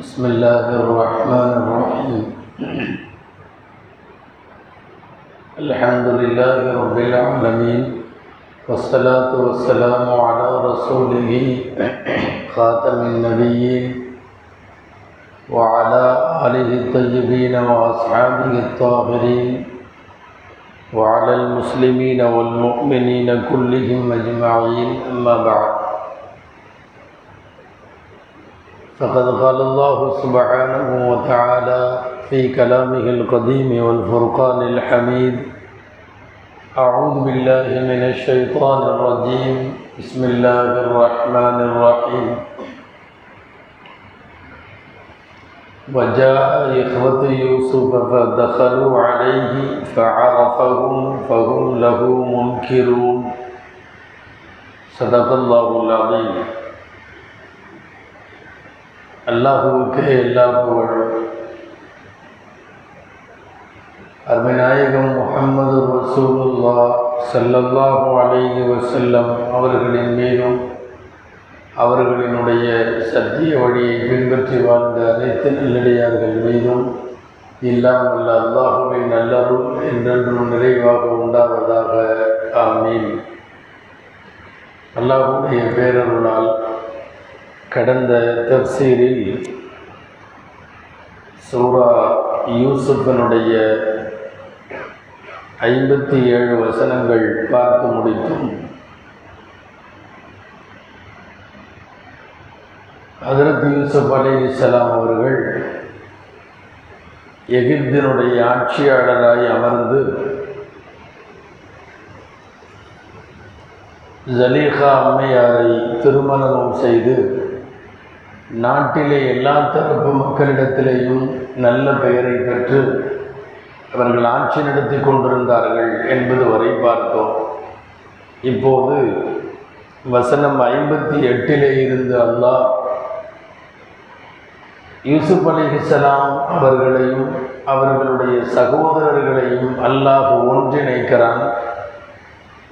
بسم الله الرحمن الرحيم. الحمد لله رب العالمين والصلاة والسلام على رسوله خاتم النبيين وعلى آله الطيبين وأصحابه الطاهرين وعلى المسلمين والمؤمنين كلهم أجمعين أما بعد. فقد قال الله سبحانه وتعالى في كلامه القديم والفرقان الحميد. أعوذ بالله من الشيطان الرجيم. بسم الله الرحمن الرحيم. وجاء إخوة يوسف فدخلوا عليه فعرفهم فهم له منكرون. صدق الله العظيم. அல்லாஹுவுக்கு எல்லா புகழும். அருமைநாயகம் முகமது ரசூலுல்லா சல்லல்லாஹு அலைஹி வசல்லம் அவர்களின் மீதும் அவர்களினுடைய சத்திய வழியை பின்பற்றி வாழ்ந்த அனைத்து நல்லடியார்கள் மீதும் இல்லாமல் அல்லாஹுவின் நல்லருள் என்றென்றும் நிறைவாக உண்டாவதாக. ஆமீன். அல்லாஹுடைய பேரருளால் கடந்த தப்சீரில் சூரா யூசுஃபனுடைய ஐம்பத்தி ஏழு வசனங்கள் பார்த்து முடித்தும். ஹதரத் யூசுப் அலி இஸ்லாம் அவர்கள் எகிப்தினுடைய ஆட்சியாளராய் அமர்ந்து ஜலீஹா அம்மையாரை திருமணம் செய்து நாட்டிலே எல்லா தரப்பு மக்களிடத்திலேயும் நல்ல பெயரை பெற்று அவர்கள் ஆட்சி நடத்தி கொண்டிருந்தார்கள் என்பது வரை பார்த்தோம். இப்போது வசனம் ஐம்பத்தி எட்டிலே இருந்து அல்லாஹ் யூசுப் அலிஹிசலாம் அவர்களையும் அவர்களுடைய சகோதரர்களையும் அல்லாஹ் ஒன்றிணைக்கிறான்.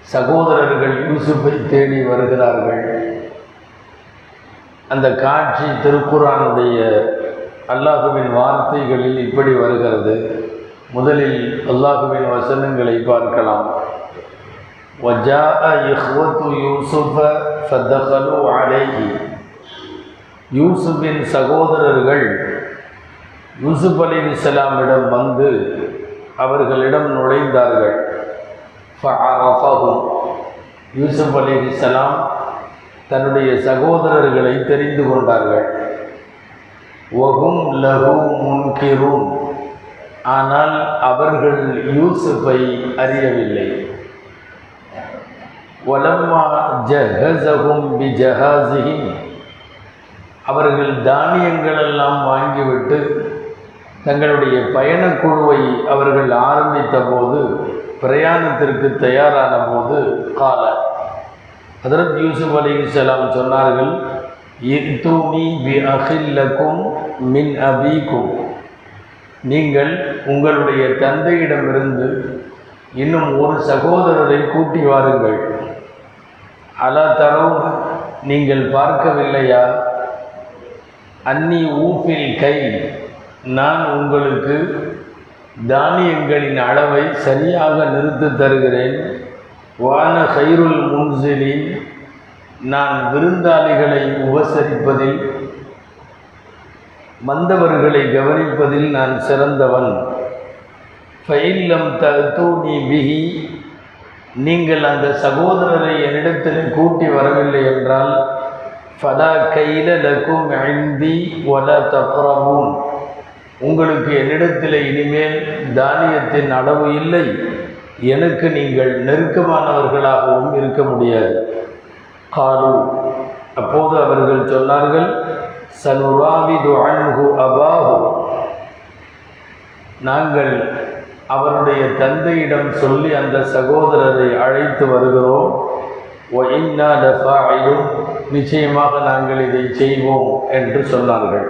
சகோதரர்கள் யூசுஃபை தேடி வருகிறார்கள். அந்த காட்சி திருக்குறானுடைய அல்லாஹுவின் வார்த்தைகளில் இப்படி வருகிறது முதலில் அல்லாஹுவின் வசனங்களை பார்க்கலாம் وَجَاءَ إِخْوَةُ يُوسُفَ فَدَخَلُوا عَلَيْهِ யூசுஃபின் சகோதரர்கள் யூசுப் அலி இஸ்லாமிடம் வந்து அவர்களிடம் நுழைந்தார்கள் ஃபஅரஃபஹும் யூசுப் அலி இஸ்லாம் தன்னுடைய சகோதரர்களை தெரிந்து கொண்டார்கள். ஒகும் லகு முன்கிரும் ஆனால் அவர்கள் யூசுஃபை அறியவில்லை. ஒலம்மா ஜஹசகும் பி ஜஹாசிஹின் அவர்கள் தானியங்களெல்லாம் வாங்கிவிட்டு தங்களுடைய பயணக்குழுவை அவர்கள் ஆரம்பித்த போது பிரயாணத்திற்கு தயாரான போது கால ஹதரத் யூசுப் அலி இஸ்லாம் சொன்னார்கள் இத்தூனி பி அகில்லக்கும் மின் அபீக்கும் நீங்கள் உங்களுடைய தந்தையிடமிருந்து இன்னும் ஒரு சகோதரரை கூட்டி வாருங்கள். அலா தரவு நீங்கள் பார்க்கவில்லையா? அன்னி ஊப்பில் கை நான் உங்களுக்கு தானியங்களின் அளவை சரியாக நிறுத்து தருகிறேன். வான கைருள் முன்சிலின் நான் விருந்தாளிகளை உபசரிப்பதில் மந்தவர்களை கவனிப்பதில் நான் சிறந்தவன். ஃபைல்லம் தூணி பிகி நீங்கள் அந்த சகோதரரை என்னிடத்தில் கூட்டி வரவில்லை என்றால் ஃபலா கையில லக்கும் ஐந்தி ஒல தப்ரமும் உங்களுக்கு என்னிடத்தில் இனிமேல் தானியத்தின் அளவு இல்லை. எனக்கு நீங்கள் நெருக்கமானவர்களாகவும் இருக்க முடியாது. காலு. அப்போது அவர்கள் சொன்னார்கள் சனுராவிது அன்ஹு அபாஹு. நாங்கள் அவருடைய தந்தையிடம் சொல்லி அந்த சகோதரரை அழைத்து வருகிறோம். ஒயின்னா நிச்சயமாக நாங்கள் இதை செய்வோம் என்று சொன்னார்கள்.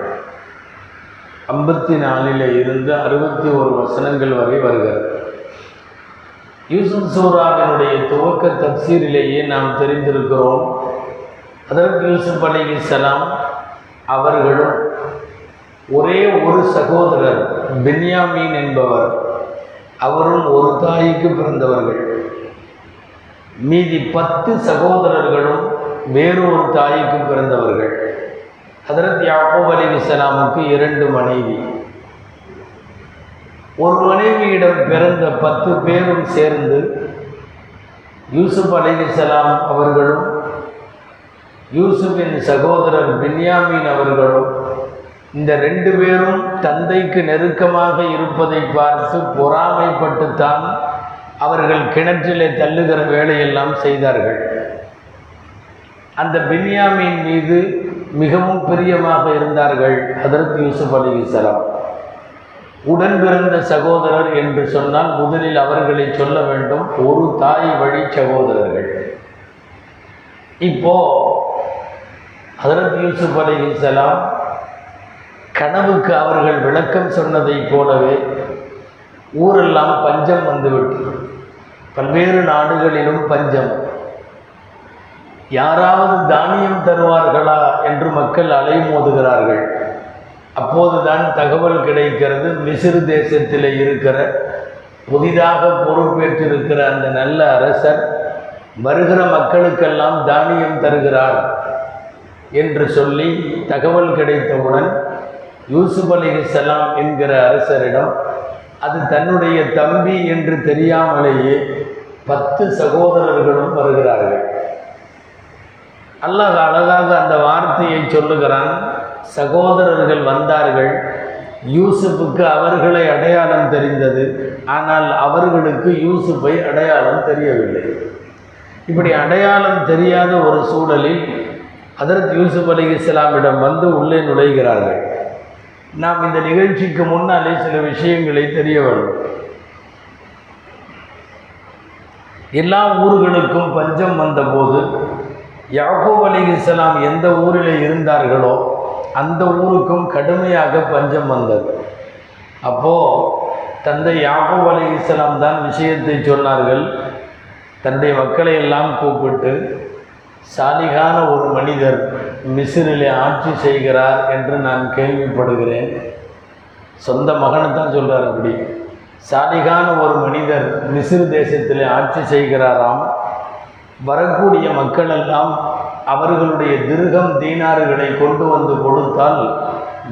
ஐம்பத்தி நாலில் இருந்து அறுபத்தி ஒரு வசனங்கள் வரை வருகிறது. யூசுப் சூராவினுடைய துவக்க தப்சீரிலேயே நாம் தெரிந்திருக்கிறோம். அதற்கு யூசுப் அலைஹிஸ்ஸலாம் அவர்களும் ஒரே ஒரு சகோதரர் பென்யாமீன் என்பவர். அவரும் ஒரு தாய்க்கு பிறந்தவர்கள். மீதி பத்து சகோதரர்களும் வேறொரு தாய்க்கு பிறந்தவர்கள். ஹதரத் யாக்கூப் அலி இஸ்லாமுக்கு இரண்டு மனைவி. ஒரு மனைவியிடம் பிறந்த பத்து பேரும் சேர்ந்து யூசுப் அலிசலாம் அவர்களும் யூசுஃபின் சகோதரர் பின்யாமீன் அவர்களும் இந்த ரெண்டு பேரும் தந்தைக்கு நெருக்கமாக இருப்பதை பார்த்து பொறாமைப்பட்டுத்தான் அவர்கள் கிணற்றிலே தள்ளுகிற வேலையெல்லாம் செய்தார்கள். அந்த பின்யாமீன் மீது மிகவும் பிரியமாக இருந்தார்கள் அதற்கு யூசுப் அலிசலாம் உடன் பிறந்த சகோதரர் என்று சொன்னால் முதலில் அவர்களை சொல்ல வேண்டும். ஒரு தாய் வழி சகோதரர்கள். இப்போ ஹதரத் யூசுப் அலிசலாம் கனவுக்கு அவர்கள் விளக்கம் சொன்னதைப் போலவே ஊரெல்லாம் பஞ்சம் வந்துவிட்டு பல்வேறு நாடுகளிலும் பஞ்சம். யாராவது தானியம் தருவார்களா என்று மக்கள் அலைமோதுகிறார்கள். அப்போதுதான் தகவல் கிடைக்கிறது. மிசிறு தேசத்தில் இருக்கிற புதிதாக பொறுப்பேற்றிருக்கிற அந்த நல்ல அரசர் வருகிற மக்களுக்கெல்லாம் தானியம் தருகிறார் என்று சொல்லி தகவல் கிடைத்தவுடன் யூசுப் அலி சலாம் என்கிற அரசரிடம் அது தன்னுடைய தம்பி என்று தெரியாமலேயே பத்து சகோதரர்களும் வருகிறார்கள். அல்லாஹ் அழகாக அந்த வார்த்தையை சொல்லுகிறான். சகோதரர்கள் வந்தார்கள். யூசுஃபுக்கு அவர்களை அடையாளம் தெரிந்தது. ஆனால் அவர்களுக்கு யூசுஃபை அடையாளம் தெரியவில்லை. இப்படி அடையாளம் தெரியாத ஒரு சூழலில் அதற்கு யூசுப் அலி இஸ்லாமிடம் வந்து உள்ளே நுழைகிறார்கள். நாம் இந்த நிகழ்ச்சிக்கு முன்னாலே சில விஷயங்களை தெரிய வேண்டும். எல்லா ஊர்களுக்கும் பஞ்சம் வந்தபோது யாக்கூப் அலி இஸ்லாம் எந்த ஊரில் இருந்தார்களோ அந்த ஊருக்கும் கடுமையாக பஞ்சம் வந்தது. அப்போது தந்தை யாக்கூப் அலி இஸ்லாம் தான் விஷயத்தை சொன்னார்கள். தன்னுடைய மக்களை எல்லாம் கூப்பிட்டு சாலிகான ஒரு மனிதர் மிசிறிலே ஆட்சி செய்கிறார் என்று நான் கேள்விப்படுகிறேன். சொந்த மகனை தான் சொல்கிறார் அப்படி. சாலிகான ஒரு மனிதர் மிசிறு தேசத்திலே ஆட்சி செய்கிறாராம். வரக்கூடிய மக்களெல்லாம் அவர்களுடைய திருகம் தீனாறுகளை கொண்டு வந்து கொடுத்தால்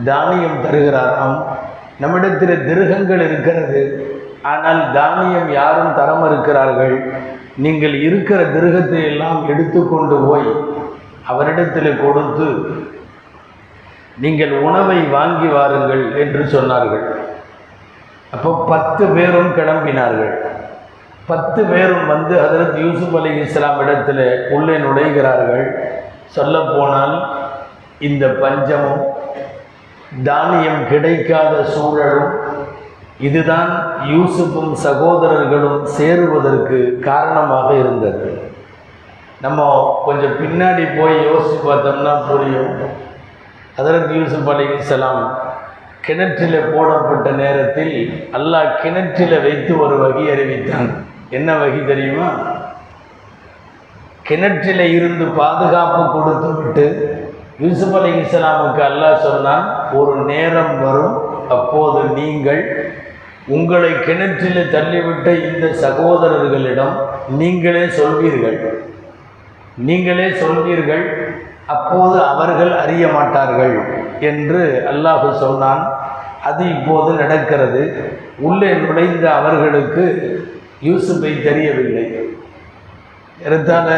தானியம் தருகிறாராம் நம்மிடத்தில் திருகங்கள் இருக்கிறது. ஆனால் தானியம் யாரும் தர மறுக்கிறார்கள் நீங்கள் இருக்கிற திருகத்தை எல்லாம் எடுத்துக்கொண்டு போய் அவரிடத்தில் கொடுத்து நீங்கள் உணவை வாங்கி வாருங்கள் என்று சொன்னார்கள். அப்போ பத்து பேரும் கிளம்பினார்கள். பத்து பேரும் வந்து ஹதரத் யூசுப் அலி இஸ்லாம் இடத்துல உள்ளே நுழைகிறார்கள். சொல்லப்போனால் இந்த பஞ்சமும் தானியம் கிடைக்காத சூழலும் இதுதான் யூசுப்பும் சகோதரர்களும் சேருவதற்கு காரணமாக இருந்தது. நம்ம கொஞ்சம் பின்னாடி போய் யோசித்து பார்த்தோம்னா புரியும். அதற்கு யூசுப் அலி இஸ்லாம் கிணற்றில் போடப்பட்ட நேரத்தில் அல்லாஹ் கிணற்றில் வைத்து ஒரு வகை அறிவித்தான். என்ன வகை தெரியுமா? கிணற்றில் இருந்து பாதுகாப்பு கொடுத்து விட்டு யூசுப் அலி இஸ்லாமுக்கு அல்லாஹ் சொன்னால் ஒரு நேரம் வரும் அப்போது நீங்கள் உங்களை கிணற்றில் தள்ளிவிட்ட இந்த சகோதரர்களிடம் நீங்களே சொல்வீர்கள். நீங்களே சொல்வீர்கள் அப்போது அவர்கள் அறிய மாட்டார்கள் என்று அல்லாஹு சொன்னான். அது இப்போது நடக்கிறது. உள்ளே நுழைந்த அவர்களுக்கு யூசுப்பை தெரியவில்லை. இருந்தால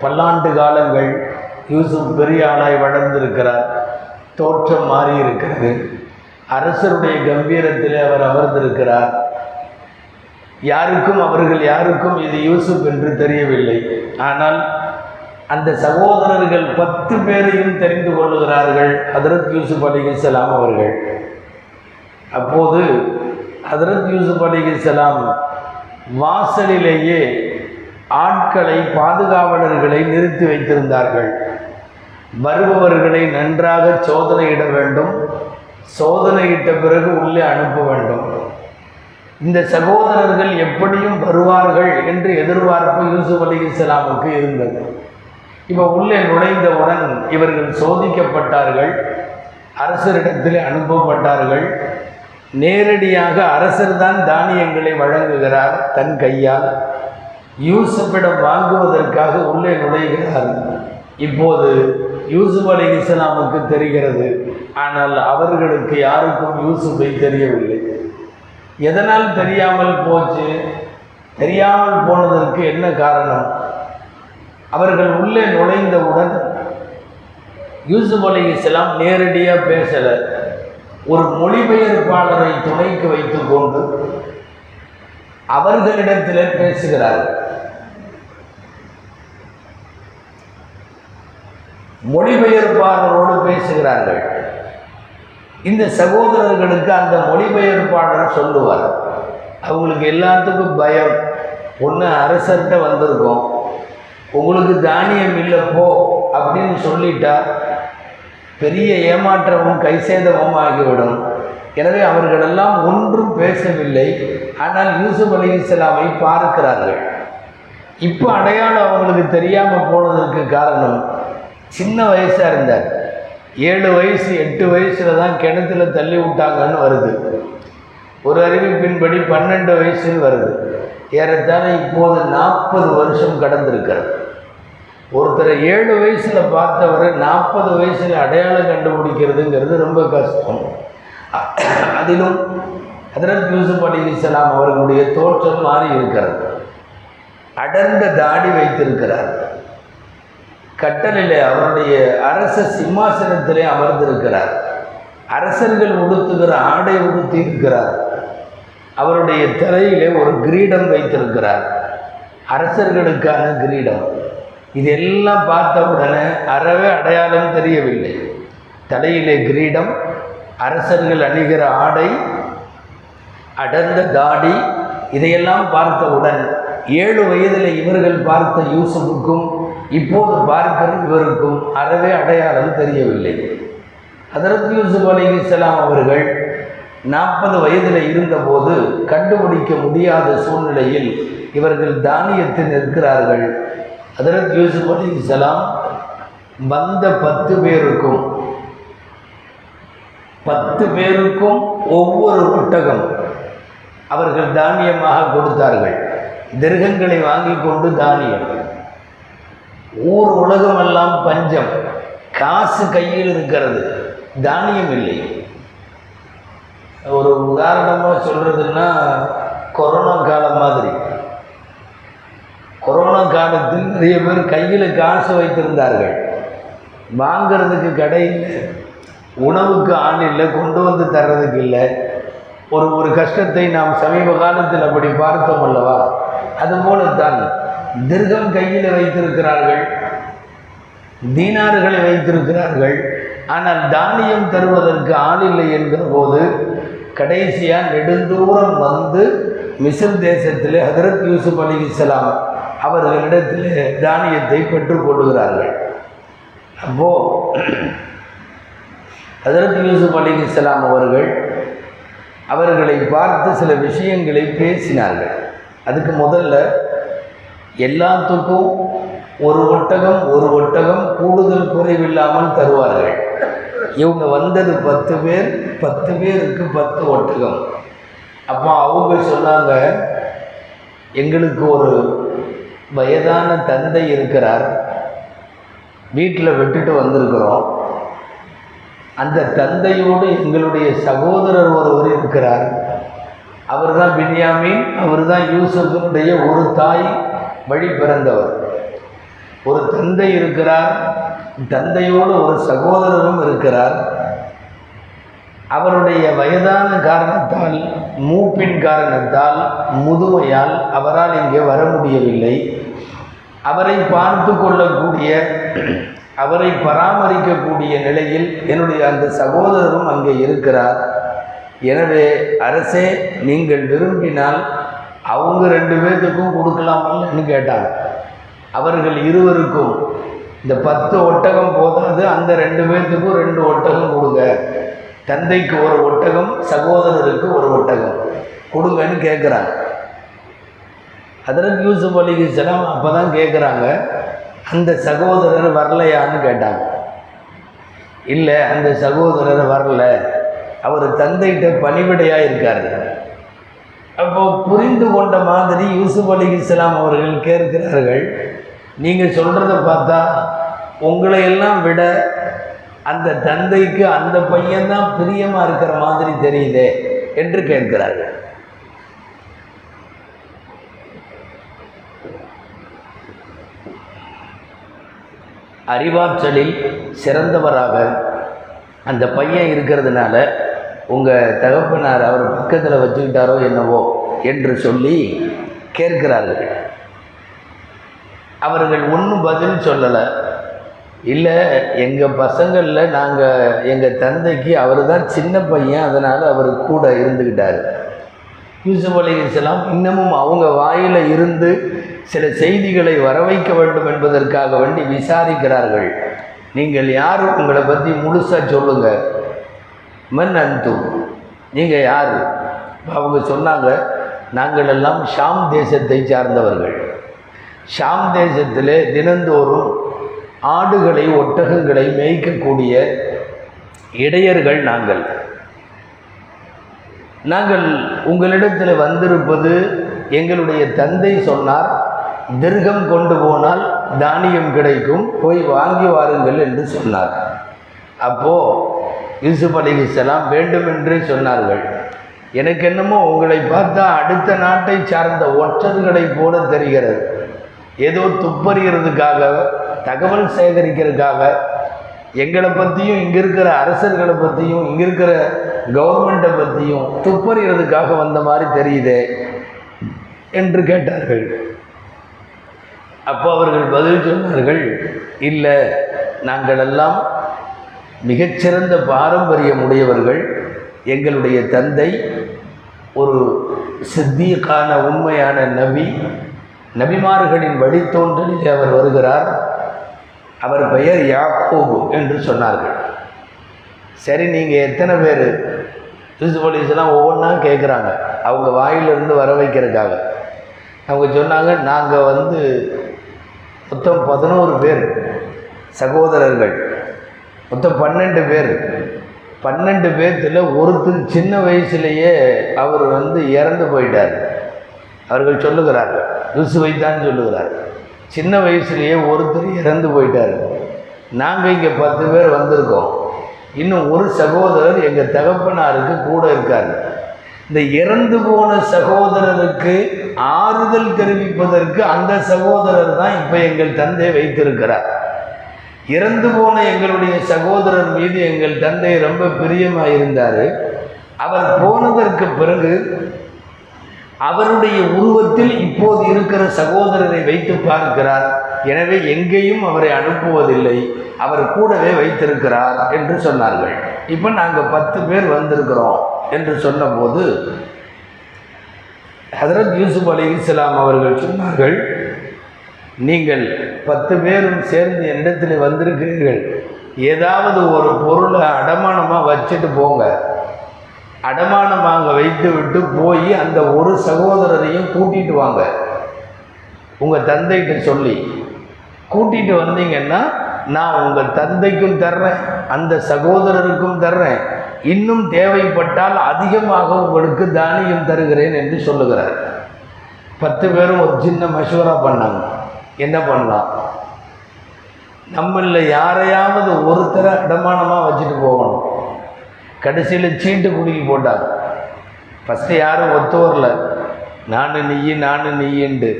பல்லாண்டு காலங்கள் யூசுப் பெரிய ஆளாய் வளர்ந்திருக்கிறார். தோற்றம் மாறி இருக்கிறது அரசருடைய கம்பீரத்தில் அவர் அமர்ந்திருக்கிறார். யாருக்கும் அவர்கள் யாருக்கும் இது யூசுப் என்று தெரியவில்லை. ஆனால் அந்த சகோதரர்கள் பத்து பேரையும் தெரிந்து கொள்ளுகிறார்கள். ஹதரத் யூசுப் அலிகலாம் அவர்கள். அப்போது ஹதரத் யூசுப் அலிகலாம் வாசலிலேயே ஆட்களை பாதுகாவலர்களை நிறுத்தி வைத்திருந்தார்கள். வருபவர்களை நன்றாக சோதனையிட வேண்டும். சோதனையிட்ட பிறகு உள்ளே அனுப்ப வேண்டும். இந்த சகோதரர்கள் எப்படியும் வருவார்கள் என்று எதிர்பார்ப்பு யூசுப் அலி இஸ்லாமுக்கு இருந்தது. இப்போ உள்ளே நுழைந்தவுடன் இவர்கள் சோதிக்கப்பட்டார்கள். அரசரிடத்தில் அனுப்பப்பட்டார்கள். நேரடியாக அரசர் தான் தானியங்களை வழங்குகிறார் தன் கையால். யூசுப்பிடம் வாங்குவதற்காக உள்ளே நுழைகிறார். இப்போது யூசுப் அலி இஸ்லாமுக்கு தெரிகிறது. ஆனால் அவர்களுக்கு யாருக்கும் யூசுஃபை தெரியவில்லை. எதனால் தெரியாமல் போச்சு? தெரியாமல் போனதற்கு என்ன காரணம்? அவர்கள் உள்ளே நுழைந்தவுடன் யூசுப் அலி இஸ்லாம் நேரடியாக பேசலை. ஒரு மொழிபெயர்ப்பாளரை துணைக்கு வைத்துக்கொண்டு அவர்களிடத்தில் பேசுகிறார்கள் மொழிபெயர்ப்பாளரோடு பேசுகிறார்கள். இந்த சகோதரர்களுக்கு அந்த மொழிபெயர்ப்பாளர் சொல்லுவார் அவங்களுக்கு எல்லாத்துக்கும் பயம். ஒன்று அரசர்கிட்ட வந்திருக்கோம். உங்களுக்கு தானியம் இல்லை போ. அப்படின்னு சொல்லிட்டா பெரிய ஏமாற்றமும் கைசேதமும் ஆகிவிடும். எனவே அவர்களெல்லாம் ஒன்றும் பேசவில்லை. ஆனால் யூசுப் அலி இஸ்லாமை பார்க்கிறார்கள். இப்போ அடையாளம் அவங்களுக்கு தெரியாமல் போனதற்கு காரணம் சின்ன வயசாக இருந்தார். ஏழு வயசு எட்டு வயசில் தான் கிணத்துல தள்ளி விட்டாங்கன்னு வருது. ஒரு அறிவிப்பின்படி பன்னெண்டு வயசில் வருது. ஏறத்தாழ இப்போது நாற்பது வருஷம் கடந்திருக்கிறது. ஒருத்தரை ஏழு வயசில் பார்த்தவர் நாற்பது வயசில் அடையாளம் கண்டுபிடிக்கிறதுங்கிறது ரொம்ப கஷ்டம். அதிலும் ஹதரத் யூசுப் அலி இஸ்லாம் அவர்களுடைய தோற்றம் மாறி இருக்கிறது. அடர்ந்த தாடி வைத்திருக்கிறார். கட்டலிலே அவருடைய அரச சிம்மாசனத்திலே அமர்ந்திருக்கிறார். அரசர்கள் உடுத்துகிற ஆடை உடுத்தி இருக்கிறார். அவருடைய தலையிலே ஒரு கிரீடம் வைத்திருக்கிறார். அரசர்களுக்கான கிரீடம். இதெல்லாம் எல்லாம் பார்த்தவுடனே அறவே அடையாளம் தெரியவில்லை. தலையிலே கிரீடம் அரசர்கள் அணிகிற ஆடை அடர்ந்த தாடி இதையெல்லாம் பார்த்தவுடன் ஏழு வயதில் இவர்கள் பார்த்த யூசுஃபுக்கும் இப்போது பார்க்கிற இவருக்கும் அறவே அடையாளம் தெரியவில்லை. அதற்கு யூசுப் அலி இஸ்லாம் அவர்கள் நாற்பது வயதில் இருந்தபோது கண்டுபிடிக்க முடியாத சூழ்நிலையில் இவர்கள் தானியத்தில் நிற்கிறார்கள். ஹதரத் யூசுப் அலி இஸ்லாம் வந்த பத்து பேருக்கும் பத்து பேருக்கும் ஒவ்வொரு ஒட்டகம் அவர்கள் தானியமாக கொடுத்தார்கள். திருகங்களை வாங்கி கொண்டு தானியம். ஊர் உலகமெல்லாம் பஞ்சம். காசு கையில் இருக்கிறது. தானியம் இல்லை. ஒரு உதாரணமாக சொல்கிறதுன்னா கொரோனா காலம் மாதிரி. கொரோனா காலத்தில் நிறைய பேர் கையில் காசு வைத்திருந்தார்கள். வாங்கிறதுக்கு கடை இல்லை. உணவுக்கு ஆள் இல்லை. கொண்டு வந்து தர்றதுக்கு இல்லை. ஒரு ஒரு கஷ்டத்தை நாம் சமீப காலத்தில் அப்படி பார்த்தோம் அல்லவா? அதுபோலத்தான் திருகம் கையில் வைத்திருக்கிறார்கள். தீனார்களை வைத்திருக்கிறார்கள். ஆனால் தானியம் தருவதற்கு ஆள் இல்லை என்கிற போது கடைசியாக நெடுந்தூரம் வந்து மிஸ்ர் தேசத்தில் ஹதரத் யூசுப் அலி இஸ்லாம் அவர்களிடத்தில் தானியத்தை பெற்றுக்கொள்கிறார்கள் அப்போது அதற்கு யூசுப் அலி இஸ்லாம் அவர்கள் அவர்களை பார்த்து சில விஷயங்களை பேசினார்கள். அதுக்கு முதல்ல எல்லாத்துக்கும் ஒரு ஒட்டகம் ஒரு ஒட்டகம் கூடுதல் குறைவில்லாமல் தருவார்கள். இவங்க வந்தது பத்து பேர் பத்து பேருக்கு பத்து ஒட்டகம். அப்போ அவங்க சொன்னாங்க எங்களுக்கு ஒரு வயதான தந்தை இருக்கிறார். வீட்டில் விட்டுட்டு வந்திருக்கிறோம். அந்த தந்தையோடு எங்களுடைய சகோதரர் ஒருவர் இருக்கிறார். அவர் தான் பின்யாமீன் அவர் தான் யூசஃபினுடைய ஒரு தாய் வழி பிறந்தவர். ஒரு தந்தை இருக்கிறார் தந்தையோடு ஒரு சகோதரரும் இருக்கிறார். அவருடைய வயதான காரணத்தால் மூப்பின் காரணத்தால் முதுமையால் அவரால் இங்கே வர முடியவில்லை. அவரை பார்த்து கொள்ளக்கூடிய அவரை பராமரிக்கக்கூடிய நிலையில் என்னுடைய அந்த சகோதரரும் அங்கே இருக்கிறார். எனவே அரசே நீங்கள் விரும்பினால் அவங்க ரெண்டு பேர்த்துக்கும் கொடுக்கலாமான்னு கேட்டாங்க. அவர்கள் இருவருக்கும் இந்த பத்து ஒட்டகம் போதாது அந்த ரெண்டு பேர்த்துக்கும் ரெண்டு ஒட்டகம் கொடுங்க. தந்தைக்கு ஒரு ஒட்டகம் சகோதரருக்கு ஒரு ஒட்டகம். கொடுங்கன்னு கேட்குறாங்க அதற்கு யூசுப் அலி இஸ்லாம் அப்போ தான் கேட்குறாங்க அந்த சகோதரர் வரலையான்னு கேட்டாங்க. இல்லை அந்த சகோதரர் வரல. அவர் தந்தைகிட்ட பணிவிடையாக இருக்காரு. அப்போ புரிந்து கொண்ட மாதிரி யூசுப் அலி இஸ்லாம் அவர்கள் கேட்கிறார்கள் நீங்கள் சொல்கிறத பார்த்தா உங்களையெல்லாம் விட அந்த தந்தைக்கு அந்த பையன்தான் பிரியமாக இருக்கிற மாதிரி தெரியுதே என்று கேட்கிறார்கள். அறிவாற்றலில் சிறந்தவராக அந்த பையன் இருக்கிறதுனால உங்கள் தகப்பனார் அவர் பக்கத்தில் வச்சுக்கிட்டாரோ என்னவோ என்று சொல்லி கேட்கிறார்கள். அவர்கள் ஒன்றும் பதில் சொல்லலை. இல்லை எங்கள் பசங்களில் நாங்கள் எங்கள் தந்தைக்கு அவர் தான் சின்ன பையன் அதனால் அவர் கூட இருந்துக்கிட்டார் யூசுப் அலி இன்னமும் அவங்க வாயில் இருந்து சில செய்திகளை வர வைக்க வேண்டும் என்பதற்காக வேண்டி விசாரிக்கிறார்கள். நீங்கள் யார்? உங்களை பற்றி முழுசாக சொல்லுங்கள் மன் அந்து. நீங்கள் யார்? அவங்க சொன்னாங்க நாங்கள் எல்லாம் ஷாம் தேசத்தை சார்ந்தவர்கள். ஷாம் தேசத்தில் தினந்தோறும் ஆடுகளை ஒட்டகங்களை மேய்க்கக்கூடிய இடையர்கள் நாங்கள். நாங்கள் உங்களிடத்தில் வந்திருப்பது எங்களுடைய தந்தை சொன்னார் திருகம் கொண்டு போனால் தானியம் கிடைக்கும் போய் வாங்கி வாருங்கள் என்று சொன்னார். அப்போது யூசுப் அலிஹிஸ்லாம் வேண்டுமென்றே சொன்னார்கள் எனக்கு என்னமோ உங்களை பார்த்தா அடுத்த நாட்டை சார்ந்த ஒற்றர்களைப் போல தெரிகிறது. ஏதோ துப்பறிகிறதுக்காக தகவல் சேகரிக்கிறதுக்காக எங்களை பற்றியும் இங்கே இருக்கிற அரசர்களை பற்றியும் இங்கே இருக்கிற கவர்மெண்ட்டை பற்றியும் துப்பறிகிறதுக்காக வந்த மாதிரி தெரியுதே என்று கேட்டார்கள். அப்போ அவர்கள் பதில் சொன்னார்கள் இல்லை நாங்கள் எல்லாம் மிகச்சிறந்த பாரம்பரியம் உடையவர்கள் எங்களுடைய தந்தை ஒரு சித்தியக்கான உண்மையான நபி நபிமார்களின் வழித்தோன்றலில் அவர் வருகிறார். அவர் பெயர் யாக்கோபு என்று சொன்னார்கள். சரி நீங்கள் எத்தனை பேர்? யூசுப் அலிஸ்லாம் ஒவ்வொன்றா கேட்குறாங்க அவங்க வாயிலிருந்து வர வைக்கிறதுக்காக. அவங்க சொன்னாங்க நாங்கள் வந்து மொத்தம் பதினோரு பேர் சகோதரர்கள். மொத்தம் பன்னெண்டு பேர். பன்னெண்டு பேர்த்தில் ஒருத்தர் சின்ன வயசுலேயே அவர் வந்து இறந்து போயிட்டார். அவர்கள் சொல்லுகிறார்கள். யூசுவை தான் சொல்லுகிறார் சின்ன வயசுலேயே ஒருத்தர் இறந்து போயிட்டார். நாங்கள் இங்கே பத்து பேர் வந்திருக்கோம். இன்னும் ஒரு சகோதரர் எங்கள் தகப்பனாருக்கு கூட இருக்கார். இந்த இறந்து போன சகோதரருக்கு ஆறுதல் தெரிவிப்பதற்கு அந்த சகோதரர் தான் இப்போ எங்கள் தந்தை வைத்திருக்கிறார். இறந்து போன எங்களுடைய சகோதரர் மீது எங்கள் தந்தை ரொம்ப பிரியமாக இருந்தார் அவர் போனதற்கு பிறகு அவருடைய உருவத்தில் இப்போது இருக்கிற சகோதரரை வைத்து பார்க்கிறார். எனவே எங்கேயும் அவரை அனுப்புவதில்லை. அவர் கூடவே வைத்திருக்கிறார் என்று சொன்னார்கள். இப்போ நாங்கள் பத்து பேர் வந்திருக்கிறோம் என்று சொன்னபோது ஹதரத் யூசுப் அலி இஸ்லாம் அவர்கள் சொன்னார்கள் நீங்கள் பத்து பேரும் சேர்ந்து என்னிடத்தில் வந்திருக்கிறீர்கள். ஏதாவது ஒரு பொருளை அடமானமாக வச்சுட்டு போங்க. அடமானமாக வைத்து விட்டு போய் அந்த ஒரு சகோதரரையும் கூட்டிட்டு வாங்க. உங்கள் தந்தைகிட்ட சொல்லி கூட்டிகிட்டு வந்தீங்கன்னா நான் உங்கள் தந்தைக்கும் தர்றேன் அந்த சகோதரருக்கும் தர்றேன். இன்னும் தேவைப்பட்டால் அதிகமாக உங்களுக்கு தானியம் தருகிறேன் என்று சொல்லுகிறார். பத்து பேரும் ஒரு சின்ன மஷூரா பண்ணாங்க. என்ன பண்ணலாம்? நம்மளில் யாரையாவது ஒருத்தரை அடமானமாக வச்சுட்டு போகணும். கடைசியில் சீட்டு குலுக்கி போட்டாங்க ஃபஸ்ட்டு யாரும் ஒத்து வரல. நான் நீ நான் நீண்டு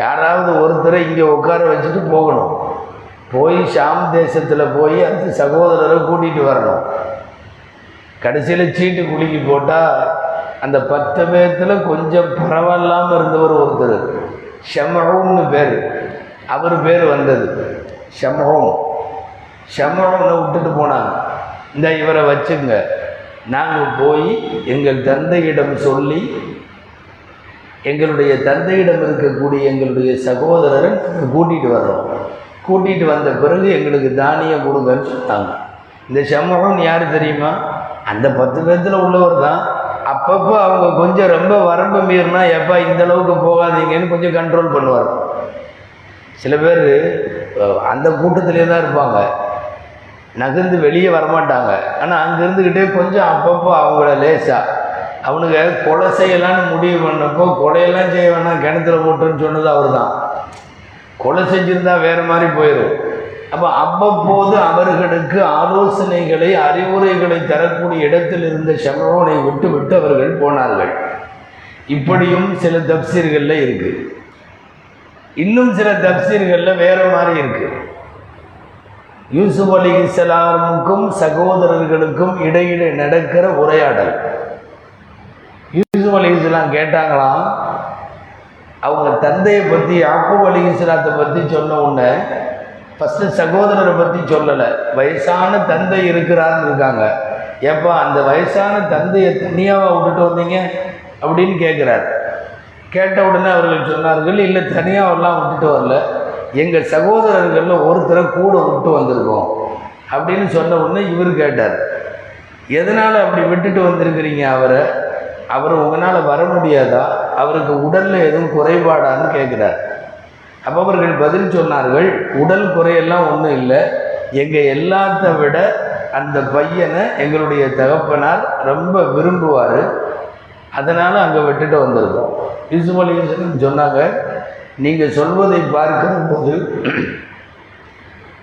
யாராவது ஒருத்தரை இங்கே உட்கார வச்சுட்டு போகணும். போய் ஷாம் தேசத்தில் போய் அந்த சகோதரரை கூட்டிகிட்டு வரணும். கடைசியில் சீட்டு குலுக்கி போட்டால் அந்த பத்து பேர்த்தில் கொஞ்சம் பரவாயில்லாமல் இருந்தவர் ஒருத்தர். ஷமஹோம்னு பேர். அவர் பேர் வந்தது. ஷமஹோம் ஷமஹோம்னை விட்டுட்டு போனாங்க. இந்த இவரை வச்சுங்க. நாங்கள் போய் எங்கள் தந்தையிடம் சொல்லி எங்களுடைய தந்தையிடம் இருக்கக்கூடிய எங்களுடைய சகோதரரை கூட்டிகிட்டு வர்றோம். கூட்டிகிட்டு வந்த பிறகு எங்களுக்கு தானியம் கொடுங்கன்னு சொன்னாங்க. இந்த சமூகம் யார் தெரியுமா? அந்த பத்து பேர்த்தில் உள்ளவர் தான். அப்பப்போ அவங்க கொஞ்சம் ரொம்ப வரம்பு மீறினா எப்பா இந்த அளவுக்கு போகாதீங்கன்னு கொஞ்சம் கண்ட்ரோல் பண்ணுவார். சில பேர் அந்த கூட்டத்திலே தான் இருப்பாங்க. நகர்ந்து வெளியே வரமாட்டாங்க. ஆனால் அங்கே இருந்துக்கிட்டே கொஞ்சம் அப்பப்போ அவங்கள லேசாக அவனுங்க கொலை செய்யலான்னு முடிவு பண்ணப்போ கொலையெல்லாம் செய்ய வேணாம் கிணத்துல போட்டுன்னு சொன்னது அவர் தான் கொலை செஞ்சிருந்தா வேறு மாதிரி போயிடும் அப்போ அவ்வப்போது அவர்களுக்கு ஆலோசனைகளை அறிவுரைகளை தரக்கூடிய இடத்தில் இருந்த ஷமரோனை விட்டு விட்டு அவர்கள் போனார்கள். இப்படியும் சில தப்சீர்களில் இருக்குது இன்னும் சில தப்சீர்களில் வேறு மாதிரி இருக்குது யூசுப் அலி இஸ்லாமுக்கும் சகோதரர்களுக்கும் இடையிலே நடக்கிற உரையாடல். யூசுப் அலி இஸ்லாம் கேட்டாங்களாம் அவங்க தந்தையை பற்றி யாக்கூப் அலி இஸ்லாத்தை பற்றி சொன்ன உடனே ஃபஸ்ட்டு சகோதரரை பற்றி சொல்லலை. வயசான தந்தை இருக்கிறான்னு இருக்காங்க. ஏப்பா அந்த வயசான தந்தையை தனியாக விட்டுட்டு வந்தீங்க? அப்படின்னு கேட்குறாரு கேட்ட உடனே அவர்கள் சொன்னார்கள் இல்லை தனியாவெல்லாம் விட்டுட்டு வரல. எங்கள் சகோதரர்களில் ஒருத்தரை கூட விட்டு வந்திருக்கோம். அப்படின்னு சொன்ன உடனே இவர் கேட்டார். எதனால் அப்படி விட்டுட்டு வந்திருக்கிறீங்க அவரை? அவர் உங்களால் வர முடியாதா? அவருக்கு உடலில் எதுவும் குறைபாடான்னு கேட்குறார். அப்போ அவர்கள் பதில் சொன்னார்கள் உடல் குறையெல்லாம் ஒன்றும் இல்லை. எங்கள் எல்லாத்த விட அந்த பையனை எங்களுடைய தகப்பனார் ரொம்ப விரும்புவார். அதனால் அங்கே விட்டுட்டு வந்திருக்கோம். யூசுப் அலி சொன்னாங்க நீங்கள் சொல்வதை பார்க்கும்போது போது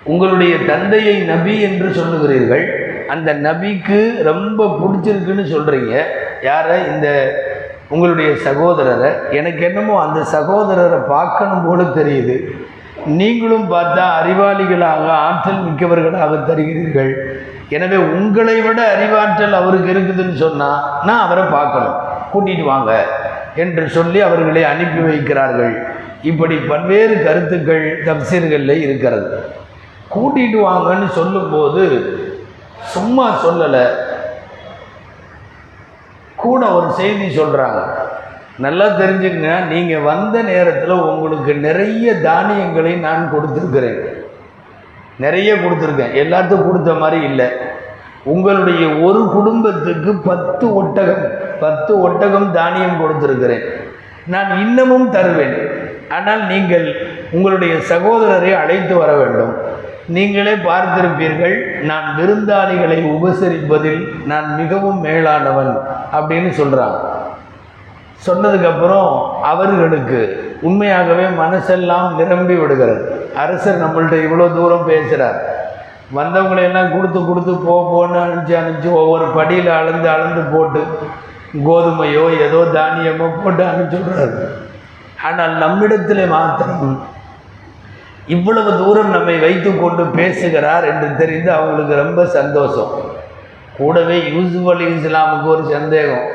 உங்களுடைய தந்தையை நபி என்று சொல்லுகிறீர்கள். அந்த நபிக்கு ரொம்ப பிடிச்சிருக்குன்னு சொல்கிறீங்க யாரை? இந்த உங்களுடைய சகோதரரை. எனக்கு என்னமோ அந்த சகோதரரை பார்க்கணும் போல தெரியுது. நீங்களும் பார்த்தா அறிவாளிகளாக ஆற்றல் மிக்கவர்களாக தருகிறீர்கள். எனவே உங்களை விட அறிவாற்றல் அவருக்கு இருக்குதுன்னு சொன்னால் நான் அவரை பார்க்கணும். கூட்டிகிட்டு வாங்க என்று சொல்லி அவர்களை அனுப்பி வைக்கிறார்கள். இப்படி பல்வேறு கருத்துக்கள் தப்சீர்களில் இருக்கிறது. கூட்டிட்டு வாங்கன்னு சொல்லும்போது சும்மா சொல்லலை. கூட ஒரு செய்தி சொல்கிறாங்க நல்லா தெரிஞ்சுங்க நீங்கள் வந்த நேரத்தில் உங்களுக்கு நிறைய தானியங்களை நான் கொடுத்துருக்கிறேன். நிறைய கொடுத்துருக்கேன். எல்லாத்துக்கும் கொடுத்த மாதிரி இல்லை. உங்களுடைய ஒரு குடும்பத்துக்கு பத்து ஒட்டகம் பத்து ஒட்டகம் தானியம் கொடுத்துருக்கிறேன். நான் இன்னமும் தருவேன். ஆனால் நீங்கள் உங்களுடைய சகோதரரை அழைத்து வர வேண்டும். நீங்களே பார்த்திருப்பீர்கள் நான் விருந்தாளிகளை உபசரிப்பதில் நான் மிகவும் மேலானவன் அப்படின்னு சொல்கிறான் சொன்னதுக்கப்புறம் அவர்களுக்கு உண்மையாகவே மனசெல்லாம் நிரம்பி விடுகிறது. அரசர் நம்மள்ட்ட இவ்வளோ தூரம் பேசுகிறார் வந்தவங்களையெல்லாம் கொடுத்து கொடுத்து போ போன்னு அனுப்பிச்சு அனுப்பிச்சு ஒவ்வொரு படியில் அளந்து அளந்து போட்டு கோதுமையோ ஏதோ தானியமோ போட்டு அனுப்பிச்சுடுறாரு ஆனால் நம்மிடத்தில் மாத்திரம் இவ்வளவு தூரம் நம்மை வைத்து கொண்டு பேசுகிறார் என்று தெரிந்து அவங்களுக்கு ரொம்ப சந்தோஷம். கூடவே யூசுப் இஸ்லாமுக்கு ஒரு சந்தேகம்.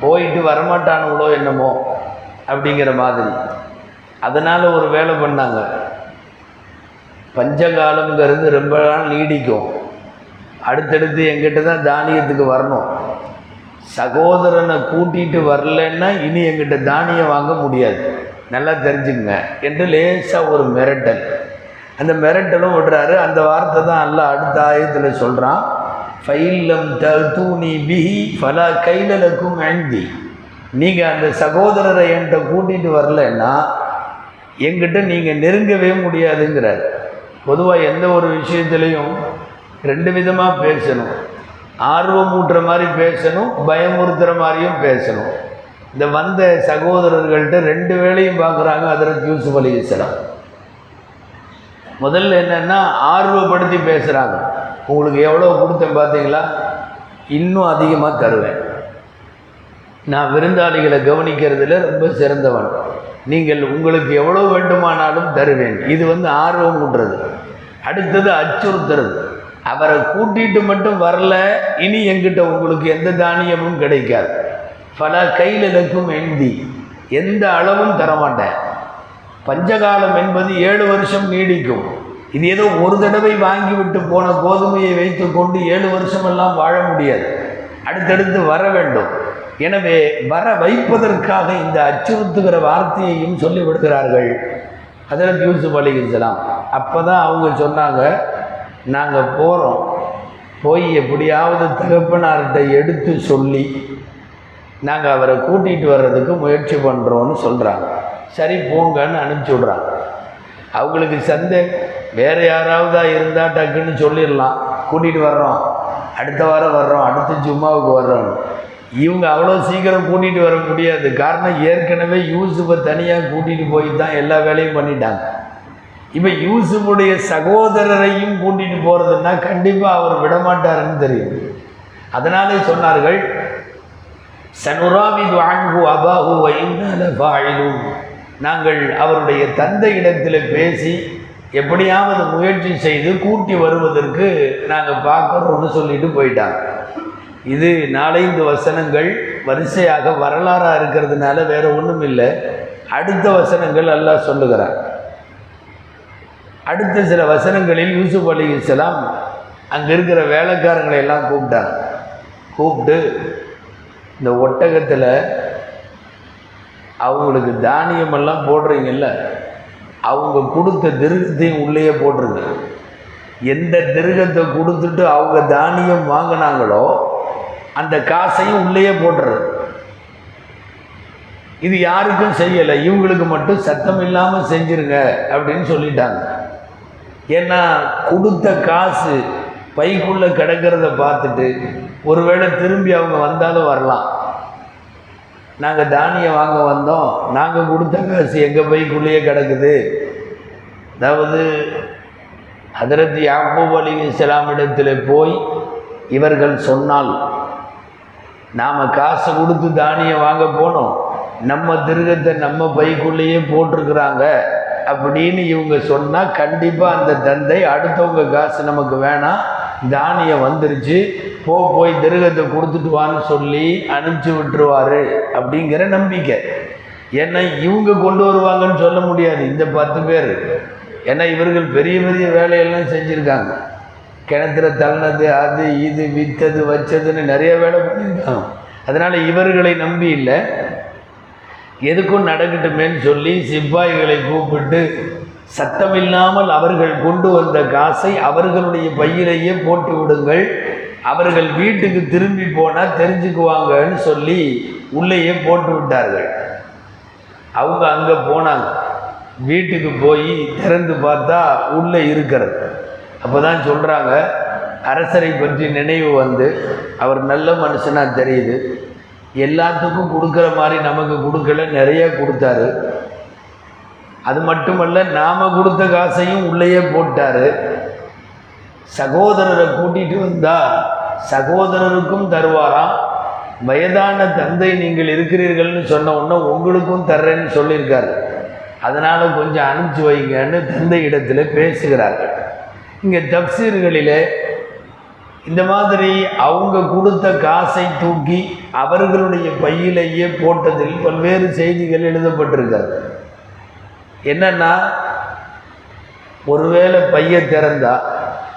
போயிட்டு வரமாட்டானுங்களோ என்னமோ அப்படிங்கிற மாதிரி. அதனால் ஒரு வேலை பண்ணாங்க. பஞ்சகாலங்கிறது ரொம்ப நாள் நீடிக்கும். அடுத்தடுத்து எங்கிட்ட தான் தானியத்துக்கு வரணும். சகோதரனை கூட்டிகிட்டு வரலன்னா இனி எங்கிட்ட தானியம் வாங்க முடியாது. நல்லா தெரிஞ்சுங்க என்று லேசாக ஒரு மிரட்டல். அந்த மிரட்டலும் விடுறாரு. அந்த வார்த்தை தான் அல்ல அடுத்த ஆயத்தில் சொல்கிறான் ஃபைல்லம் தூணி பிஹி ஃபலா கைலலுக்கும் அண்டி நீங்கள் அந்த சகோதரரை என்கிட்ட கூட்டிகிட்டு வரலன்னா எங்கிட்ட நீங்கள் நெருங்கவே முடியாதுங்கிறார். பொதுவாக எந்த ஒரு விஷயத்துலையும் ரெண்டு விதமாக பேசணும். ஆர்வம் ஊட்டுற மாதிரி பேசணும் பயமுறுத்துகிற மாதிரியும் பேசணும். இந்த வந்த சகோதரர்கள்ட்ட ரெண்டு வேளையும் பார்க்குறாங்க அதில் யூசுப் அலி இஸ்லாம். முதல்ல என்னென்னா ஆர்வப்படுத்தி பேசுகிறாங்க உங்களுக்கு எவ்வளோ கொடுத்தேன் பார்த்தீங்களா? இன்னும் அதிகமாக தருவேன். நான் விருந்தாளிகளை கவனிக்கிறதுல ரொம்ப சிறந்தவன். நீங்கள் உங்களுக்கு எவ்வளோ வேண்டுமானாலும் தருவேன். இது வந்து ஆர்வம் ஊட்டுறது அடுத்தது அச்சுறுத்துறது. அவரை கூட்டிட்டு மட்டும் வரல. இனி எங்கிட்ட உங்களுக்கு எந்த தானியமும் கிடைக்காது. பல கையில் இருக்கும் எந்தி. எந்த அளவும் தரமாட்டேன். பஞ்சகாலம் என்பது ஏழு வருஷம் நீடிக்கும். இது ஏதோ ஒரு தடவை வாங்கிவிட்டு போன கோதுமையை வைத்துக்கொண்டு ஏழு வருஷமெல்லாம் வாழ முடியாது. அடுத்தடுத்து வர வேண்டும். எனவே வர வைப்பதற்காக இந்த அச்சுறுத்துகிற வார்த்தையையும் சொல்லி விடுகிறார்கள் அதில் யூசுப் அலிகலாம் அப்போ தான் அவங்க சொன்னாங்க நாங்கள் போகிறோம் போய் எப்படியாவது தகப்பனார்கிட்ட எடுத்து சொல்லி நாங்கள் அவரை கூட்டிகிட்டு வர்றதுக்கு முயற்சி பண்ணுறோன்னு சொல்கிறாங்க சரி போங்கன்னு அனுப்பிச்சி விட்றாங்க. அவங்களுக்கு சந்தே வேறு யாராவதா இருந்தால் டக்குன்னு சொல்லிடலாம். கூட்டிகிட்டு வர்றோம். அடுத்த வாரம் வர்றோம். அடுத்த ஜும்மாவுக்கு வர்றோம். இவங்க அவ்வளோ சீக்கிரம் கூட்டிகிட்டு வர முடியாது. காரணம் ஏற்கனவே யூசுஃபை தனியாக கூட்டிகிட்டு போய் தான் எல்லா வேலையும் பண்ணிட்டாங்க. இப்போ யூசுஃபுடைய சகோதரரையும் கூட்டிகிட்டு போகிறதுன்னா கண்டிப்பாக அவர் விடமாட்டாருன்னு தெரியும். அதனாலே சொன்னார்கள் சனுராமிது ஆண்கு அபாஹு வைநல பாழிலும் நாங்கள் அவருடைய தந்தை இடத்தில் பேசி எப்படியாவது முயற்சி செய்து கூட்டி வருவதற்கு நாங்கள் பார்க்குறோம்னு சொல்லிட்டு போயிட்டாங்க. இது நாலைந்து வசனங்கள் வரிசையாக வரலாறாக இருக்கிறதுனால வேறு ஒன்றும் இல்லை அடுத்த வசனங்கள் எல்லாம் சொல்லுகிறார் அடுத்த சில வசனங்களில் யூசுப் அலி இஸ்லாம் அங்கே இருக்கிற வேலைக்காரங்களை எல்லாம் கூப்பிட்டாங்க. கூப்பிட்டு இந்த ஒட்டகத்தில் அவங்களுக்கு தானியமெல்லாம் போடுறீங்கல்ல அவங்க கொடுத்த திருகத்தையும் உள்ளேயே போட்டிருக்கு. எந்த திருகத்தை கொடுத்துட்டு அவங்க தானியம் வாங்கினாங்களோ அந்த காசையும் உள்ளேயே போட்டுறது. இது யாருக்கும் செய்யலை இவங்களுக்கு மட்டும் சத்தம் இல்லாமல் செஞ்சிருங்க அப்படின்னு சொல்லிட்டாங்க. ஏன்னா கொடுத்த காசு பைக்குள்ளே கிடக்கிறத பார்த்துட்டு ஒருவேளை திரும்பி அவங்க வந்தாலும் வரலாம். நாங்கள் தானியம் வாங்க வந்தோம். நாங்கள் கொடுத்த காசு எங்கள் பைக்குள்ளேயே கிடக்குது. அதாவது ஹதரத் யாக்கூப் அலி இஸ்லாமிடத்தில் போய் இவர்கள் சொன்னால் நாம் காசு கொடுத்து தானியம் வாங்க போனோம். நம்ம திருகத்தை நம்ம பைக்குள்ளேயே போட்டிருக்கிறாங்க. அப்படின்னு இவங்க சொன்னால் கண்டிப்பாக அந்த தந்தை அடுத்தவங்க காசு நமக்கு வேணாம். தானியம் வந்துருச்சு. போ போய் திருகத்தை கொடுத்துட்டு வான்னு சொல்லி அனுப்பிச்சி விட்டுருவார் அப்படிங்கிற நம்பிக்கை. ஏன்னா இவங்க கொண்டு வருவாங்கன்னு சொல்ல முடியாது. இந்த பத்து பேர். ஏன்னா இவர்கள் பெரிய பெரிய வேலையெல்லாம் செஞ்சுருக்காங்க. கிணத்துல தள்ளினது அது இது விற்றது வச்சதுன்னு நிறைய வேலை பண்ணியிருக்காங்க. அதனால் இவர்களை நம்பி இல்லை. எதுக்கும் நடக்கட்டுமேன்னு சொல்லி சிப்பாய்களை கூப்பிட்டு சத்தமில்லாமல் அவர்கள் கொண்டு வந்த காசை அவர்களுடைய பையிலேயே போட்டு விடுங்கள். அவர்கள் வீட்டுக்கு திரும்பி போனால் தெரிஞ்சுக்குவாங்கன்னு சொல்லி உள்ளேயே போட்டு விட்டார்கள். அவங்க அங்கே போனாங்க. வீட்டுக்கு போய் திறந்து பார்த்தா உள்ளே இருக்கிறது. அப்போ தான் சொல்கிறாங்க அரசரை பற்றி நினைவு வந்து அவர் நல்ல மனுஷனாக தெரியுது. எல்லாத்துக்கும் கொடுக்குற மாதிரி நமக்கு கொடுக்கல நிறைய கொடுத்தாரு. அது மட்டுமல்ல நாம் கொடுத்த காசையும் உள்ளேயே போட்டார். சகோதரரை கூட்டிகிட்டு வந்தால் சகோதரருக்கும் தருவாராம். வயதான தந்தை நீங்கள் இருக்கிறீர்கள்னு சொன்ன உடனே உங்களுக்கும் தர்றேன்னு சொல்லியிருக்காரு. அதனால் கொஞ்சம் அனுப்பிச்சு வைங்கன்னு தந்தை இடத்துல பேசுகிறார்கள். இங்கே தப்சீர்களிலே இந்த மாதிரி அவங்க கொடுத்த காசை தூக்கி அவர்களுடைய பையிலேயே போட்டதில் பல்வேறு செய்திகள் எழுதப்பட்டிருக்காது என்னென்னா ஒருவேளை பைய திறந்தா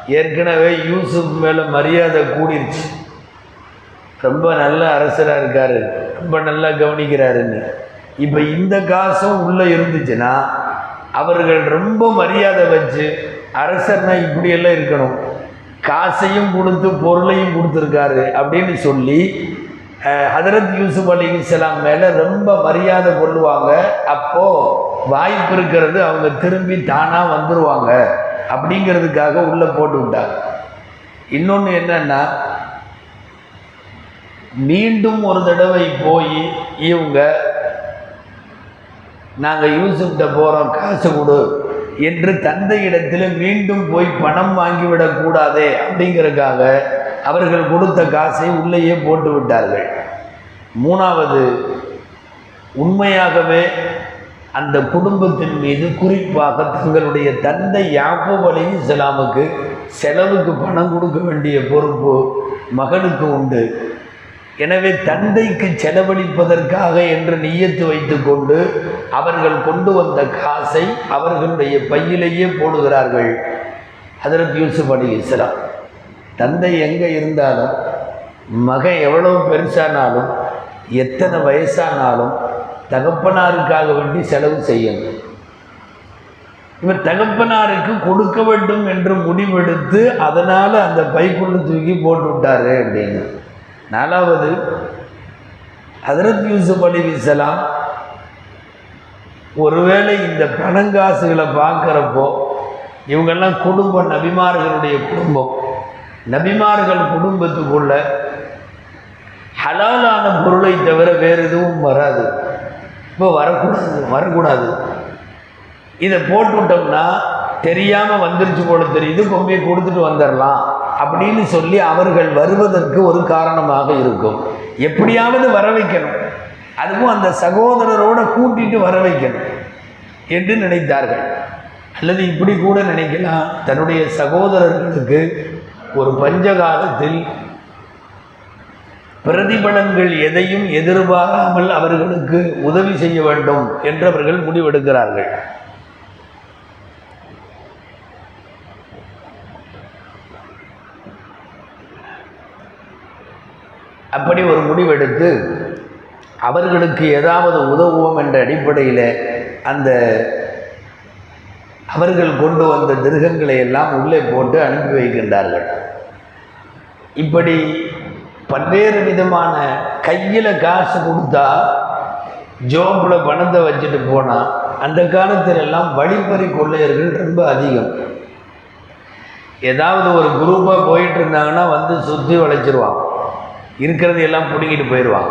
ஏற்கனவே யூசுப் மேலே மரியாதை கூடிருச்சு. ரொம்ப நல்ல அரசராக இருக்காரு ரொம்ப நல்லா கவனிக்கிறாருன்னு. இப்போ இந்த காசும் உள்ளே இருந்துச்சுன்னா அவர்கள் ரொம்ப மரியாதை வச்சு அரசர்னா இப்படியெல்லாம் இருக்கணும். காசையும் கொடுத்து பொருளையும் கொடுத்துருக்காரு அப்படின்னு சொல்லி ஹதரத் யூசுப் அலி இஸ்லாம் மேலே ரொம்ப மரியாதை கொள்ளுவாங்க. அப்போது வாய்ப்பு இருக்கிறது அவங்க திரும்பி தானாக வந்துடுவாங்க அப்படிங்கிறதுக்காக உள்ளே போட்டு விட்டாங்க. இன்னொன்று என்னன்னா மீண்டும் ஒரு தடவை போய் இவங்க நாங்கள் யூசுப்கிட்ட போகிறோம் காசு கொடு. என்று தந்தையிடத்தில் மீண்டும் போய் பணம் வாங்கிவிடக்கூடாதே அப்படிங்கிறதுக்காக அவர்கள் கொடுத்த காசை உள்ளேயே போட்டு விட்டார்கள். மூணாவது உண்மையாகவே அந்த குடும்பத்தின் மீது குறிப்பாக தங்களுடைய தந்தை யாக்கூப் அலி இஸ்லாமுக்கு செலவுக்கு பணம் கொடுக்க வேண்டிய பொறுப்பு மகனுக்கு உண்டு. எனவே தந்தைக்கு செலவழிப்பதற்காக என்று நியத்து வைத்துக்கொண்டு அவர்கள் கொண்டு வந்த காசை அவர்களுடைய பையிலேயே போடுகிறார்கள். அதற்கு யூசுப் அலி இஸ்லாம். தந்தை எங்கே இருந்தாலும் மகன் எவ்வளவு பெருசானாலும் எத்தனை வயசானாலும் தகப்பனாருக்காக வேண்டி செலவு செய்யணும். இவர் தகப்பனாருக்கு கொடுக்க வேண்டும் என்று முடிவெடுத்து அதனால் அந்த பைக்குள்ளே தூக்கி போட்டு விட்டாரு அப்படின்னு. நாலாவது ஹதரத் யூசுப் அலி இஸ்லாம் ஒருவேளை இந்த பணங்காசுகளை பார்க்குறப்போ இவங்கெல்லாம் குடும்ப நபிமார்களுடைய குடும்பம். நபிமார்கள் குடும்பத்துக்குள்ள ஹலாலான பொருளை தவிர வேறு எதுவும் வராது. இப்போ வரக்கூடாது வரக்கூடாது. இதை போட்டுவிட்டோம்னா தெரியாமல் வந்துருச்சு போல தெரியுது கொம்பையை கொடுத்துட்டு வந்துடலாம். அப்படின்னு சொல்லி அவர்கள் வருவதற்கு ஒரு காரணமாக இருக்கும். எப்படியாவது வர வைக்கணும். அதுவும் அந்த சகோதரரோட கூட்டிட்டு வர வைக்கணும் என்று நினைத்தார்கள். அல்லது இப்படி கூட நினைக்கலாம். தன்னுடைய சகோதரர்களுக்கு ஒரு பஞ்சகாலத்தில் பிரதிபலன்கள் எதையும் எதிர்பாராமல் அவர்களுக்கு உதவி செய்ய வேண்டும் என்று அவர்கள் முடிவெடுக்கிறார்கள். அப்படி ஒரு முடிவெடுத்து அவர்களுக்கு ஏதாவது உதவுவோம் என்ற அடிப்படையில் அந்த அவர்கள் கொண்டு வந்த திருகங்களை எல்லாம் உள்ளே போட்டு அனுப்பி வைக்கின்றார்கள். இப்படி பல்வேறு விதமான கையில் காசு கொடுத்தா ஜோம்பில் பணத்தை வச்சுட்டு போனால் அந்த காலத்தில் எல்லாம் வழிப்பறி கொள்ளையர்கள் ரொம்ப அதிகம். ஏதாவது ஒரு குரூப்பாக போயிட்டு இருந்தாங்கன்னா வந்து சுற்றி வளைச்சிருவாங்க. இருக்கிறது எல்லாம் பிடுங்கிட்டு போயிடுவான்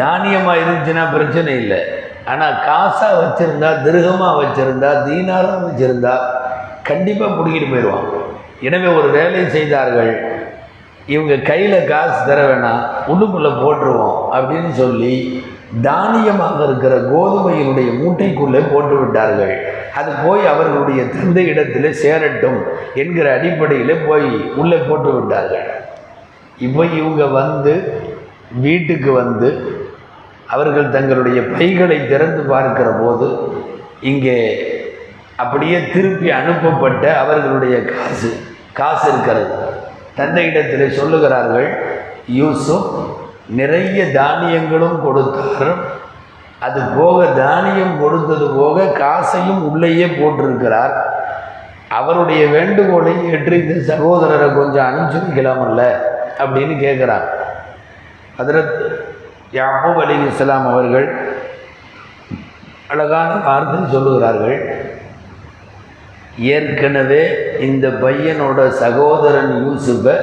தானியமாக இருந்துச்சுன்னா பிரச்சனை இல்லை. ஆனால் காசாக வச்சுருந்தா திருகமாக வச்சுருந்தா தீனாராக வச்சுருந்தா கண்டிப்பாக பிடுங்கிட்டு போயிடுவான் எனவே ஒரு வேலை செய்தார்கள். இவங்க கையில் காசு தர வேணாம் உள்ளுக்குள்ளே போட்டுருவோம் அப்படின்னு சொல்லி தானியமாக இருக்கிற கோதுமையினுடைய மூட்டைக்குள்ளே போட்டு விட்டார்கள். அது போய் அவர்களுடைய தந்தை இடத்திலே சேரட்டும் என்கிற அடிப்படையில் போய் உள்ளே போட்டு விட்டார்கள். இப்போ இவங்க வந்து வீட்டுக்கு வந்து அவர்கள் தங்களுடைய பைகளை திறந்து பார்க்கிற போது இங்கே அப்படியே திருப்பி அனுப்பப்பட்ட அவர்களுடைய காசு காசு இருக்கிறது. தந்தையிடத்தில் சொல்லுகிறார்கள் யூசுப் நிறைய தானியங்களும் கொடுத்தார் அது போக தானியம் கொடுத்தது போக காசையும் உள்ளேயே போட்டிருக்கிறார். அவருடைய வேண்டுகோளை ஏற்று இந்த சகோதரரை கொஞ்சம் அனுப்பிச்சு வைக்கலாமல்ல? அப்படின்னு கேட்குறார் ஹதரத் யாப்பூப் அலி இஸ்லாம் அவர்கள் அழகான வார்த்தை சொல்லுகிறார்கள். ஏற்கனவே இந்த பையனோட சகோதரன் யூசுஃபை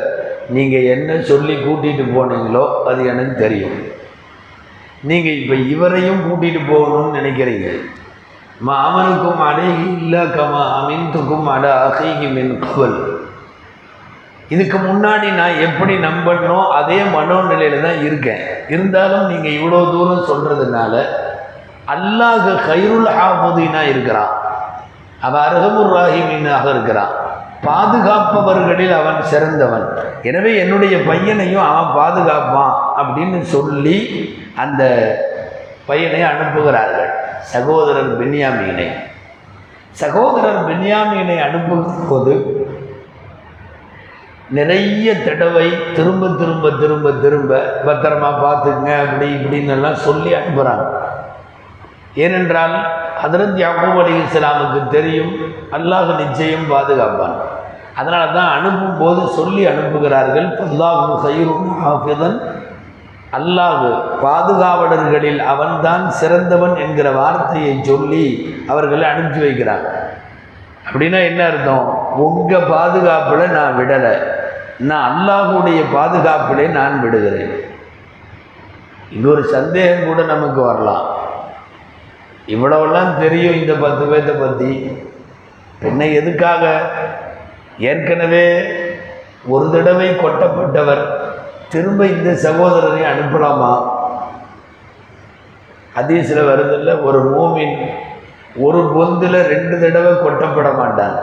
நீங்கள் என்ன சொல்லி கூட்டிகிட்டு போனீங்களோ அது எனக்கு தெரியும். நீங்கள் இப்போ இவரையும் கூட்டிகிட்டு போகணும்னு நினைக்கிறீங்க. மாமனுக்கும் அடைகி இல்லா கமா அமின்துக்கும் அட அகைகி மின் கவல் இதுக்கு முன்னாடி நான் எப்படி நம்பணும் அதே மனோநிலையில் தான் இருக்கேன். இருந்தாலும் நீங்கள் இவ்வளோ தூரம் சொல்கிறதுனால அல்லாஹ் கைருல் ஹாஃபுதீனா இருக்கிறான். அவன் அருகமுர் ராஹிமீனாக இருக்கிறான். பாதுகாப்பவர்களில் அவன் சிறந்தவன். எனவே என்னுடைய பையனையும் அவன் பாதுகாப்பான் அப்படின்னு சொல்லி அந்த பையனை அனுப்புகிறார்கள். சகோதரர் பென்யாமீனை. சகோதரர் பென்யாமீனை அனுப்பும் போது நிறைய தடவை திரும்ப திரும்ப திரும்ப திரும்ப பத்திரமா பார்த்துக்குங்க அப்படி இப்படின்னு எல்லாம் சொல்லி அனுப்புகிறாங்க ஏனென்றால் ஹதரத் யாக்கூப் அலி இஸ்லாமுக்கு தெரியும் அல்லாஹ் நிச்சயம் பாதுகாப்பான். அதனால தான் அனுப்பும்போது சொல்லி அனுப்புகிறார்கள் அல்லாஹு சைரும் ஹாஃபிதன். அல்லாஹ் பாதுகாவலர்களில் அவன்தான் சிறந்தவன் என்கிற வார்த்தையை சொல்லி அவர்களை அனுப்பி வைக்கிறாங்க. அப்படின்னா என்ன அர்த்தம்? உங்கள் பாதுகாப்பில் நான் விடலை. நான் அல்லாஹுடைய பாதுகாப்பிலே நான் விடுகிறேன். இன்னொரு சந்தேகம் கூட நமக்கு வரலாம். இவ்வளவெல்லாம் தெரியும் இந்த பத்து பேர்த்தை பற்றி பெண்ணை எதுக்காக? ஏற்கனவே ஒரு தடவை கொட்டப்பட்டவர் திரும்ப இந்த சகோதரரை அனுப்பலாமா அதீசில் வருதில்ல ஒரு மூமின் ஒரு பொந்தில் ரெண்டு தடவை கொட்டப்பட மாட்டான்.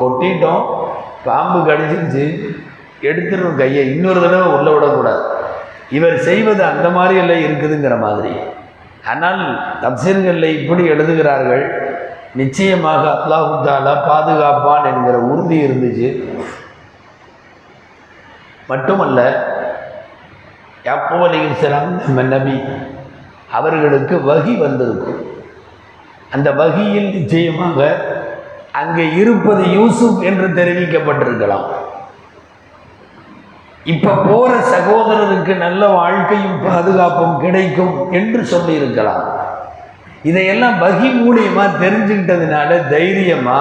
கொட்டிட்டோம் பாம்பு கடிச்சிருச்சு. எடுத்துடும் கையை இன்னொரு தடவை உள்ள விடக்கூடாது. இவர் செய்வது அந்த மாதிரி எல்லாம் இருக்குதுங்கிற மாதிரி. ஆனால் தப்சீர்களில் இப்படி எழுதுகிறார்கள் நிச்சயமாக அல்லாஹுத்தாலா பாதுகாப்பான் என்கிற உறுதி இருந்துச்சு. மட்டுமல்ல யாப்போ அலிஸ்லாம் நம்ம நபி அவர்களுக்கு வகி வந்திருக்கும் அந்த வகியில் நிச்சயமாக அங்கே இருப்பது யூசுப் என்று தெரிவிக்கப்பட்டிருக்கலாம். இப்ப போற சகோதரருக்கு நல்ல வாழ்க்கையும் பாதுகாப்பும் கிடைக்கும் என்று சொல்லியிருக்கலாம். இதையெல்லாம் வகி மூலியமா தெரிஞ்சுக்கிட்டதுனால தைரியமா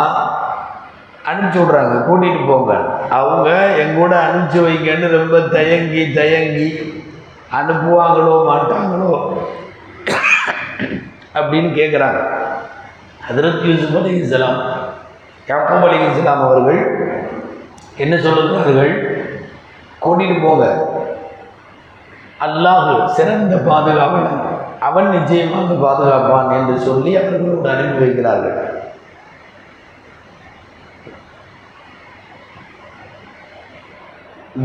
அனுப்பிச்சி விட்றாங்க. கூட்டிகிட்டு போங்க. அவங்க எங்கூட அனுப்பிச்சி வைங்கன்னு ரொம்ப தயங்கி தயங்கி அனுப்புவாங்களோ மாட்டாங்களோ அப்படின்னு கேட்குறாங்க ஹதரத் யூசுப் அலி இஸ்லாம் யாக்கூப் அலி இஸ்லாம் அவர்கள் என்ன சொல்லுகிறார்கள்? கூட்டிகிட்டு போங்க. அல்லாஹு சிறந்த பாதுகாவலன் அவன் நிச்சயமாக பாதுகாப்பான் என்று சொல்லி அவர்களோடு அனுப்பி வைக்கிறார்கள்.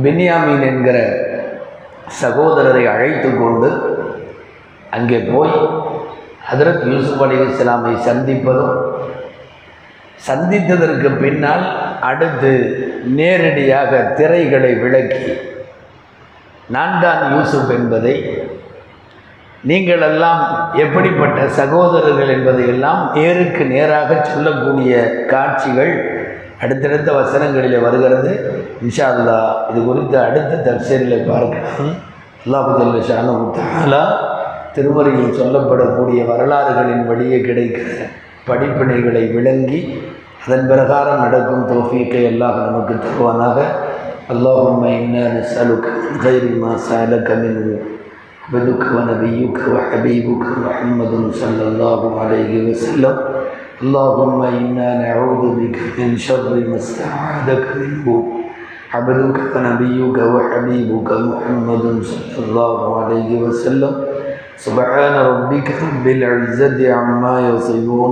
பென்யாமீன் என்கிற சகோதரரை அழைத்து கொண்டு அங்கே போய் ஹதரத் யூசுப் அலி இஸ்லாமை சந்திப்பதும் சந்தித்ததற்கு பின்னால் அடுத்து நேரடியாக திரைகளை விளக்கி நான் தான் யூசுப் என்பதை நீங்கள் எல்லாம் எப்படிப்பட்ட சகோதரர்கள் என்பதையெல்லாம் நேருக்கு நேராக சொல்லக்கூடிய காட்சிகள் அடுத்தடுத்த வசனங்களில் வருகிறது. இன்ஷா அல்லா இது குறித்து அடுத்த தப்சீரில் பார்க்கலாம். அல்லாஹுதல் ஜல்ல ஷானு திருமறையில் சொல்லப்படக்கூடிய வரலாறுகளின் வழியே கிடைக்கிற படிப்பினைகளை விளங்கி அதன் பிரகாரம் நடக்கும் தோஃபீக்கை அல்லாஹ் நமக்கு தருவானாக اللهم إنا نسألك من غير ما سألك منه عبدك ونبيك وحبيبك محمد صلى الله عليه وسلم اللهم إنا نعوذ بك من شر ما استعاذك منه عبدك ونبيك وحبيبك محمد صلى الله عليه وسلم سبحان ربك رب العزة عما يصفون